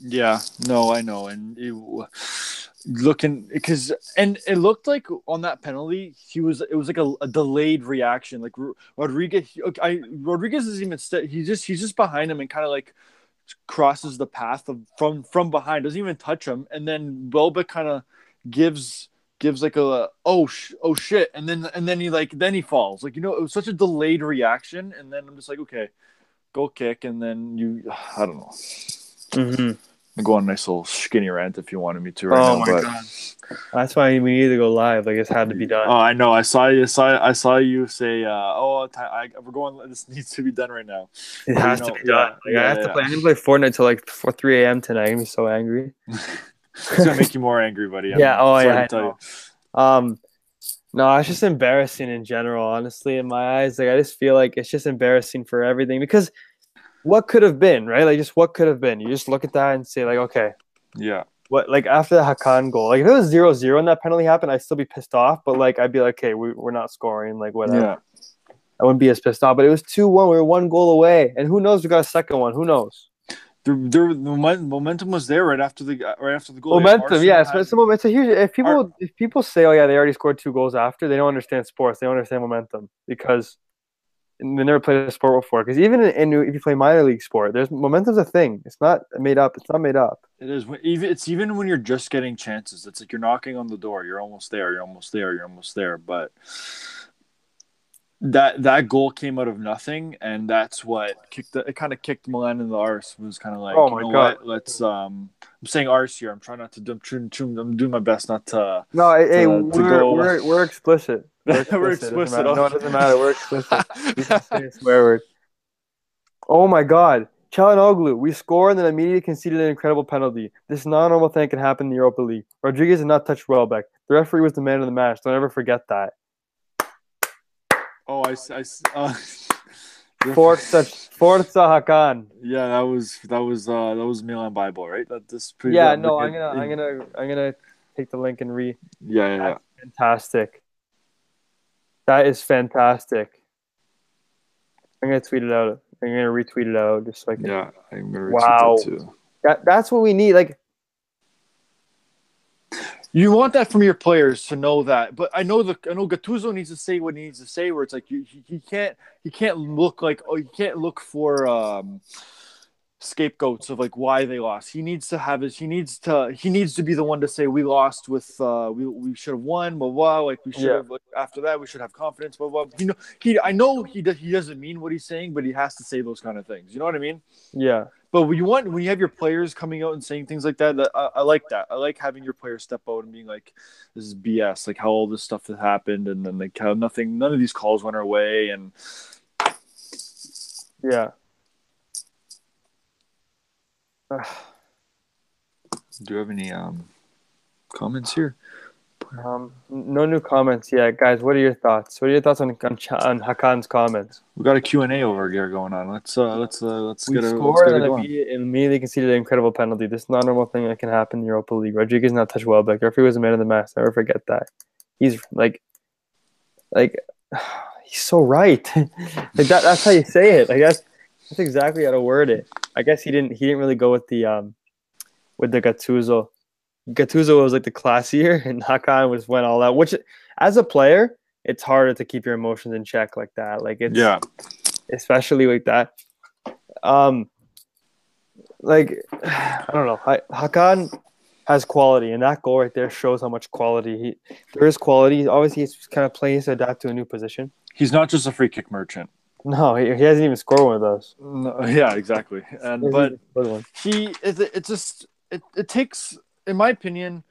Yeah, no, I know, and it, looking because and it looked like on that penalty he was it was like a, a delayed reaction. Like Rodriguez, I Rodriguez is even st- he just he's just behind him and kind of like crosses the path of from from behind, doesn't even touch him, and then Welbeck kind of gives gives like a oh sh- oh shit, and then and then he like then he falls. Like you know, it was such a delayed reaction, and then I'm just like okay, go kick, and then you I don't know. Mm-hmm. I'll go on a nice little skinny rant if you wanted me to right Oh now. my but, God. That's why we need to go live. Like it's had to be done. Oh, I know. I saw you. Saw I saw you say, uh, "Oh, ti- I, we're going. This needs to be done right now." it you has know, to be yeah, done. Like, yeah, I have yeah. to play. I'm gonna play Fortnite till like 4, 3 a.m. tonight. I'm gonna be so angry. It's gonna make you more angry, buddy. I'm Yeah, oh, sorry yeah, to I tell know. Um, no, it's just embarrassing in general. Honestly, in my eyes, like I just feel like it's just embarrassing for everything because what could have been, right? Like just what could have been. You just look at that and say like, okay. Yeah, what? Like after the Hakan goal, like if it was 0-0 and that penalty happened, I'd still be pissed off. But like I'd be like, okay, we, we're not scoring. Like whatever. yeah. I wouldn't be as pissed off. But it was two one. We were one goal away, and who knows? We got a second one. Who knows? There, the momentum was there right after the uh, right after the goal. momentum, yeah. it's the momentum. Here's if people if people say, oh yeah, they already scored two goals after, they don't understand sports. They don't understand momentum because they never played a sport before. Because even in, in if you play minor league sport, there's momentum's a thing. It's not made up. It's not made up. It is even it's even when you're just getting chances. It's like you're knocking on the door. You're almost there. You're almost there. You're almost there. But that that goal came out of nothing, and that's what kicked the, it. Kind of kicked Milan in the arse. Was kind of like, Oh you my know God. what? Let's. Um, I'm saying arse here. I'm trying not to. I'm, trying- I'm doing my best not to. No, hey, hey, To- to we're, go- we're we're explicit. We're It doesn't explicit. No, it doesn't matter. We're explicit. You can say a swear word. Oh my god. Calhanoglu, we score and then immediately conceded an incredible penalty. This non-normal thing can happen in the Europa League. Rodriguez did not touch Welbeck. The referee was the man of the match. Don't ever forget that. Oh, I, I uh, Forza, Forza Hakan. yeah, that was that was uh that was Milan Bible, right? That this pretty Yeah, no, I'm gonna, I'm gonna, I'm gonna take the link and read. yeah, yeah, yeah. Fantastic. That is fantastic. I'm gonna tweet it out. I'm gonna retweet it out just so I can. Yeah, I'm gonna retweet Wow. too. That, that's what we need. Like, You want that from your players to know that, but I know the I know Gattuso needs to say what he needs to say. Where it's like you, he, he can't he can't look like oh you can't look for um, scapegoats of like why they lost. He needs to have his he needs to he needs to be the one to say we lost with uh, we we should have won blah blah like we should Yeah. have like after that we should have confidence blah blah. You know he I know he does he doesn't mean what he's saying, but he has to say those kind of things. You know what I mean? yeah, But when you want when you have your players coming out and saying things like that, that I, I like that. I like having your players step out and being like, "This is BS." Like how all this stuff has happened, and then like how nothing, none of these calls went our way, and yeah. do you have any um comments here? Um, no new comments yet, guys. What are your thoughts? What are your thoughts on on, on Hakan's comments? We got a Q and A over here going on. Let's uh let's uh let's We get a it and immediately, immediately conceded an incredible penalty. This is not a normal thing that can happen in the Europa League. Rodriguez not touched Welbeck. Referee was a man of the match. Never forget that. He's like, like, he's so right. like that. That's how you say it. Like that's that's exactly how to word it. I guess he didn't. He didn't really go with the um, with the Gattuso. Gattuso was like the classier, and Hakan was went all out. Which, as a player, it's harder to keep your emotions in check like that. Like it's Yeah, especially like that. Um, like I don't know, I, Hakan has quality, and that goal right there shows how much quality he. There is quality. Obviously, he's kind of playing to adapt to a new position. he's not just a free kick merchant. No, he, he hasn't even scored one of those. No, yeah, exactly. And but even scored one. he it's, it's just it, it takes in my opinion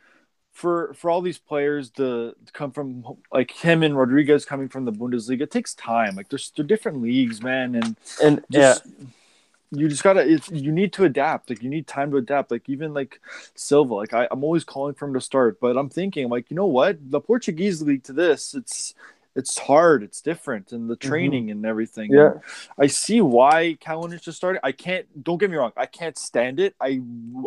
for for all these players to, to come from like him and rodriguez coming from the bundesliga it takes time. Like there's they're different leagues man and and yeah, you just gotta it's you need to adapt. Like you need time to adapt. Like even like silva like I, i'm always calling for him to start but i'm thinking like you know what? The portuguese league to this it's it's hard it's different and the training and everything Mm-hmm. yeah, I see why Kalinic just started. I can't. Don't get me wrong. I can't stand it. I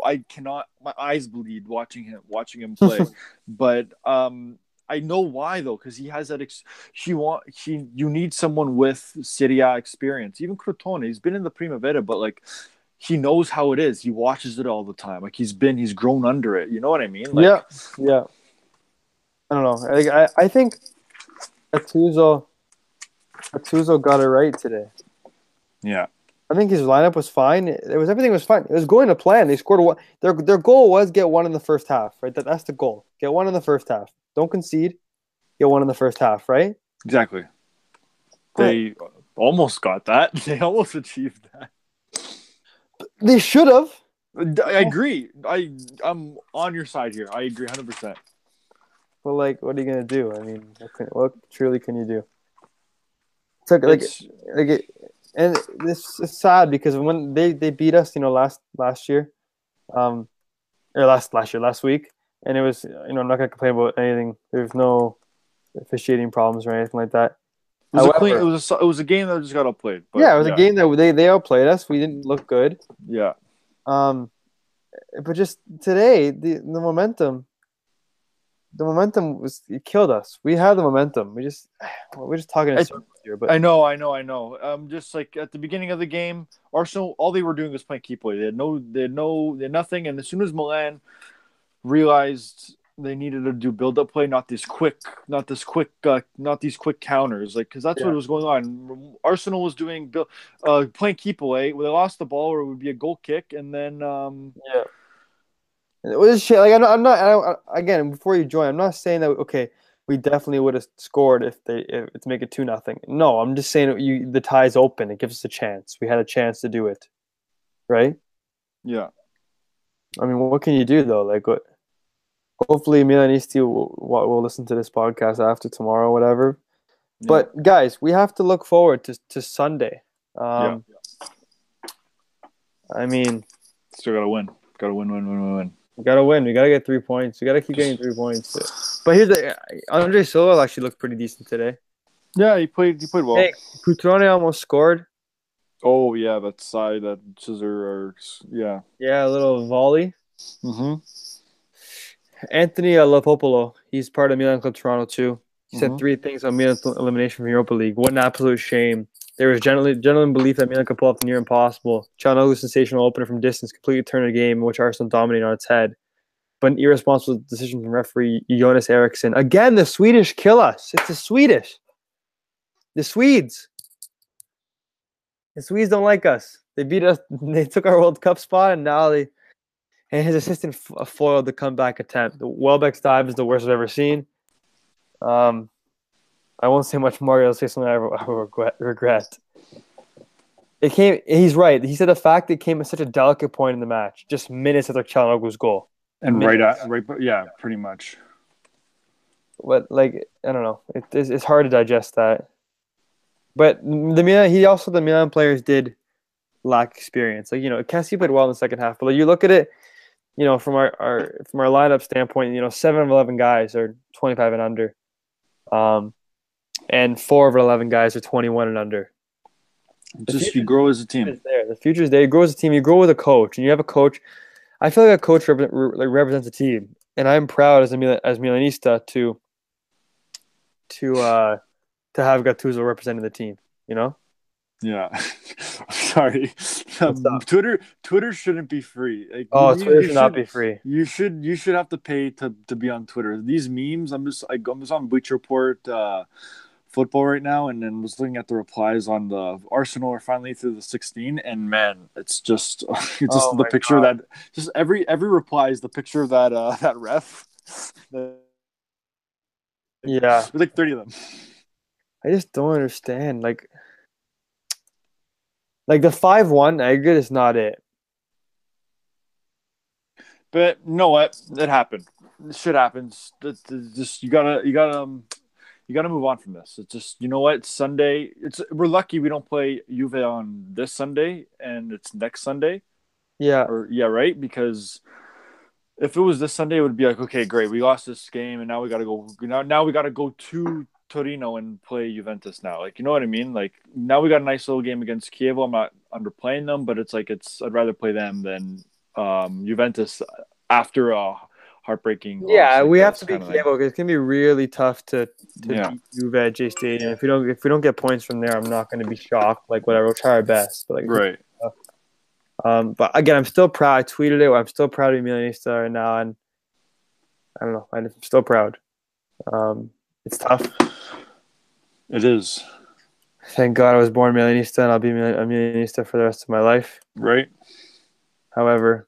I cannot. My eyes bleed watching him watching him play. but um, I know why though, because he has that. Ex- he want he. You need someone with Serie A experience. Even Cutrone, he's been in the Primavera, but like he knows how it is. He watches it all the time. Like he's been. He's grown under it. You know what I mean? Like, yeah, yeah. I don't know. I I, I think Gattuso Gattuso got it right today. Yeah. I think his lineup was fine. It was everything was fine. It was going to plan. They scored one. Their their goal was get one in the first half, right? That, that's the goal. Get one in the first half. Don't concede. Get one in the first half, right? Exactly. They almost got that. They almost achieved that. They should have. I agree. I I'm on your side here. I agree 100. percent But like, what are you gonna do? I mean, what, can, what truly can you do? It's like, like, like it, and this is sad because when they, they beat us, you know, last last year, um, or last last year, last week, and it was, you know, I'm not gonna complain about anything. There's no officiating problems or anything like that. It was a However- clean. It was a, it was a game that just got outplayed. But yeah, it was a game that they they outplayed us. We didn't look good. Yeah, Um, but just today, the the momentum, the momentum was it killed us. We had the momentum. We just we're just talking in I- circles here, but I know, I know, I know. Um, just like at the beginning of the game, Arsenal, all they were doing was playing keep play. They had no, they had no, they had nothing. And as soon as Milan realized they needed to do build up play, not this quick, not this quick, uh, not these quick counters, like because that's Yeah. what was going on. Arsenal was doing build, uh, playing keep away. They lost the ball, or it would be a goal kick, and then um, yeah. It was shit. Like I'm not. I'm not I, don't- again, before you join, I'm not saying that. Okay, we definitely would have scored if they if, to make it two nothing. No, I'm just saying you the tie's open. It gives us a chance. We had a chance to do it, right? yeah, I mean, what can you do though? Like, what? Hopefully, Milanisti will, will will listen to this podcast after tomorrow, whatever. But guys, we have to look forward to to Sunday. Um, I mean, Still gotta win. Gotta win, win, win, win, win. We gotta win. We gotta get three points. We gotta keep getting three points. But here's the Andre Silva actually looked pretty decent today. Yeah, he played. He played well. Hey, Cutrone almost scored. Oh yeah, that side, that scissor, or yeah. Yeah, a little volley. Mm-hmm. Anthony Lapopolo, he's part of Milan Club Toronto too. He said Mhm. three things on Milan's elimination from Europa League. What an absolute shame. There was generally genuine belief that Milan could pull off the near impossible. Çalhanoğlu's sensational opener from distance completely turned a game in which Arsenal dominated on its head. But an irresponsible decision from referee Jonas Eriksson. Again, the Swedish kill us. It's the Swedish. The Swedes. The Swedes don't like us. They beat us. They took our World Cup spot, and now they. And his assistant foiled the comeback attempt. The Welbeck's dive is the worst I've ever seen. Um, I won't say much more. I'll say something I, I regret, regret. It came. He's right. He said the fact it came at such a delicate point in the match, just minutes after Çalhanoğlu's goal. And Minutes. right at right, but yeah, pretty much. What like I don't know. It, it's, it's hard to digest that. But the Milan, he also the Milan players did lack experience. Like you know, Kessie played well in the second half, but like, you look at it, you know, from our, our from our lineup standpoint, you know, seven of eleven guys are twenty five and under, um, and four of our eleven guys are twenty one and under. Just you grow as a team. It's there. The future is there. You grow as a team. You grow with a coach, and you have a coach. I feel like a coach repre- re- represents a team, and I'm proud as a Milan, as Milanista to to uh to have Gattuso representing the team. You know, Yeah. Sorry. Um? Twitter Twitter shouldn't be free. Like, oh, you- Twitter you should not be free. You should you should have to pay to, to be on Twitter. These memes, I'm just I, I'm just on Bleacher Report uh, football right now, and then was looking at the replies on the Arsenal are finally through the 16, and man, it's just it's just Oh the picture God. that just every every reply is the picture of that uh, that ref. Yeah, There's like 30 of them. I just don't understand. Like, like the five one aggregate is not it. But you know what? It happened. Shit happens. Just you gotta you gotta um, you gotta move on from this. It's just you know what? It's Sunday. It's we're lucky we don't play Juve on this Sunday and it's next Sunday. Yeah, Or yeah, right? Because if it was this Sunday, it would be like, okay, great, we lost this game and now we gotta go now now we gotta go to Torino and play Juventus now. Like you know what I mean? Like now we got a nice little game against Chievo. I'm not underplaying them, but it's like it's I'd rather play them than um Juventus after a heartbreaking yeah. like We have to be careful because it's gonna be really tough to to Yeah. Juve at J Stadium. If we don't if we don't get points from there, I'm not gonna be shocked. Like whatever, we'll try our best. But like, Right. Um, but again, I'm still proud. I tweeted it. I'm still proud of Milanista right now, and I don't know. I'm still proud. Um, it's tough. It is. Thank God I was born Milanista, and I'll be a Milanista for the rest of my life. Right. However,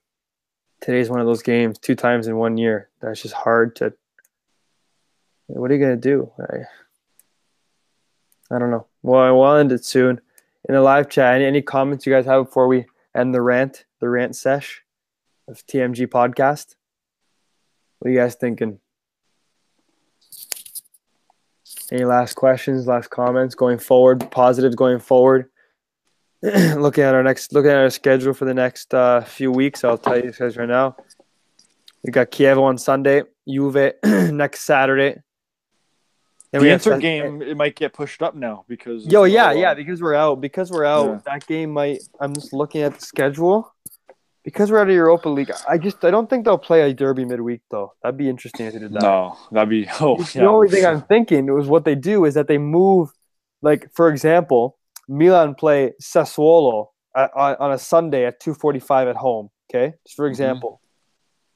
today's one of those games two times in one year. That's just hard to. What are you gonna do? I, I don't know. Well, we'll end it soon. In the live chat, any, any comments you guys have before we end the rant, the rant sesh of TMG podcast? What are you guys thinking? Any last questions, last comments going forward? Positives going forward? looking at our next, looking at our schedule for the next uh, few weeks, I'll tell you guys right now. We got Chievo on Sunday, Juve next Saturday. Then the Inter game it might get pushed up now because Yo, yeah, uh, yeah, because we're out. Because we're out, Yeah. that game might. I'm just looking at the schedule. Because we're out of Europa League, I just I don't think they'll play a derby midweek though. That'd be interesting if they did that. No, that'd be oh The only thing I'm thinking was what they do is that they move, like for example, Milan play Sassuolo at, on, on a Sunday at 2:45 at home. Okay, just for Mhm. example,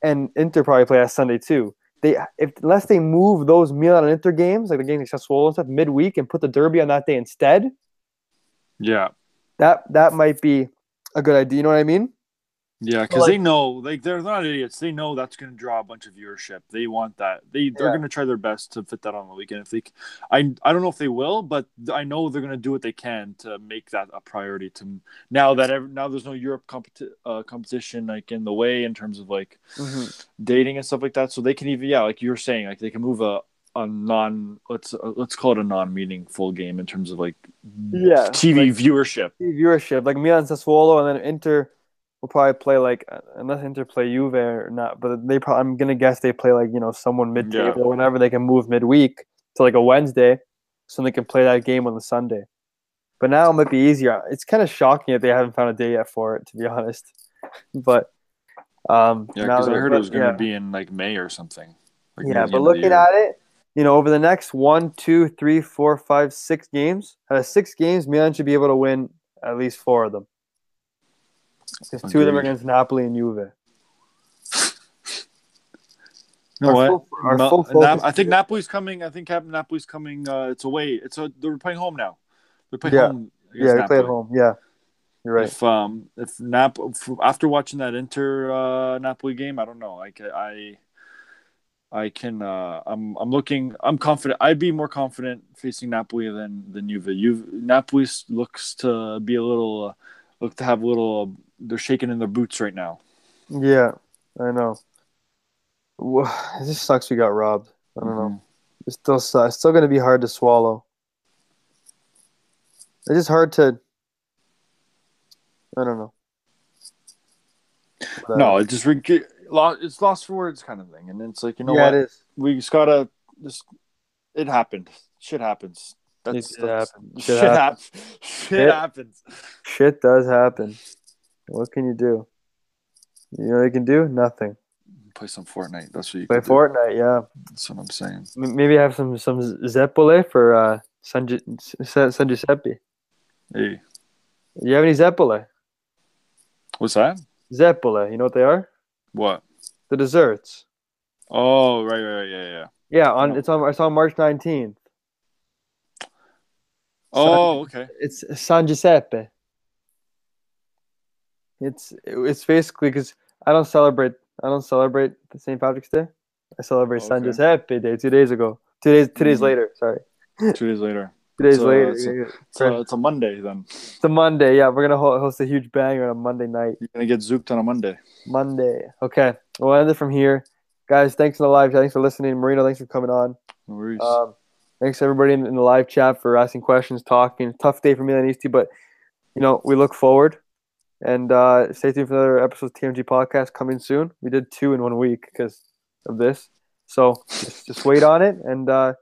and Inter probably play that Sunday too. They if unless they move those Milan and Inter games, like the games against Sassuolo and stuff, midweek and put the derby on that day instead, yeah. that that might be a good idea. You know what I mean? Yeah, because like- they know, like they're not idiots. They know that's going to draw a bunch of viewership. They want that. They they're Yeah. going to try their best to fit that on the weekend. If they, I I don't know if they will, but I know they're going to do what they can to make that a priority. To now that ev- now there's no Europe competi- uh, competition like in the way in terms of like dating and stuff like that. So they can even yeah, like you were saying, like they can move a a non let's uh, let's call it a non meaningful game in terms of like Yeah, TV viewership. viewership, like Milan Sassuolo and then Inter will probably play like uh, unless Inter play Juve or not, but they probably I'm gonna guess they play like you know someone mid table Yeah. or whatever. They can move midweek to like a Wednesday, so they can play that game on the Sunday. But now it might be easier. It's kind of shocking that they haven't found a day yet for it, to be honest. But um, Yeah, because I heard it was going to yeah. be in like May or something. Like Yeah, but end of the looking at it, you know, over the next one, two, three, four, five, six games, out of six games, Milan should be able to win at least four of them. Because two of them are against Napoli and Juve. You know Our what? full- our Ma- full Nap- focus- I think Napoli's coming. I think Cap- Napoli's coming. Uh, it's away. It's a, they're playing home now. They're playing Yeah. home. Yeah, they play at home. Yeah, you're right. If um if Nap f- after watching that Inter uh, Napoli game, I don't know. Like I I can uh I'm I'm looking I'm confident. I'd be more confident facing Napoli than than Juve. Juve Napoli looks to be a little uh, look to have a little they're shaking in their boots right now. Yeah, I know. Wha- It just sucks we got robbed. I don't know. Mhm. It still sucks. It's still going to be hard to swallow. It's just hard to. I don't know. But, uh, No, it just it's lost for words kind of thing, and it's like you know yeah, what it is. we just gotta just it happened. Shit happens. That's, It did that's happen. shit, Shit happens. Shit Shit. happens. Shit does happen. What can you do? You know what you can do? Nothing. Play some Fortnite. That's what you Play can do. Fortnite, yeah. That's what I'm saying. M- Maybe have some some Zeppole for uh, San, Gi- San San Giuseppe. Hey, Do you have any Zeppole? what's that? Zeppole, you know what they are? What? The desserts. Oh, right, right, right, yeah, yeah. Yeah, on No. it's on it's on March nineteenth. Oh, okay. It's San Giuseppe. It's it's basically because I don't celebrate I don't celebrate the St. Patrick's Day. I celebrate San Okay. Giuseppe Day two days ago. Two days two days Mhm. later. Sorry, Two days later. two days So, later. it's a- Yeah, So it's a Monday then. It's a Monday. Yeah, we're gonna host a huge banger on a Monday night. You're gonna get zooked on a Monday. Monday. Okay, we'll end it from here, guys. Thanks for the live. Thanks for listening, Marino. Thanks for coming on. No worries. Um, thanks everybody in, the live chat for asking questions, talking. Tough day for Milanisti, but you know we look forward and uh, stay tuned for another episode of TMG podcast coming soon. We did two in one week because of this, so just, just wait on it and uh,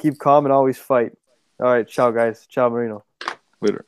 keep calm and always fight. All right, ciao guys. Ciao Marino. Later.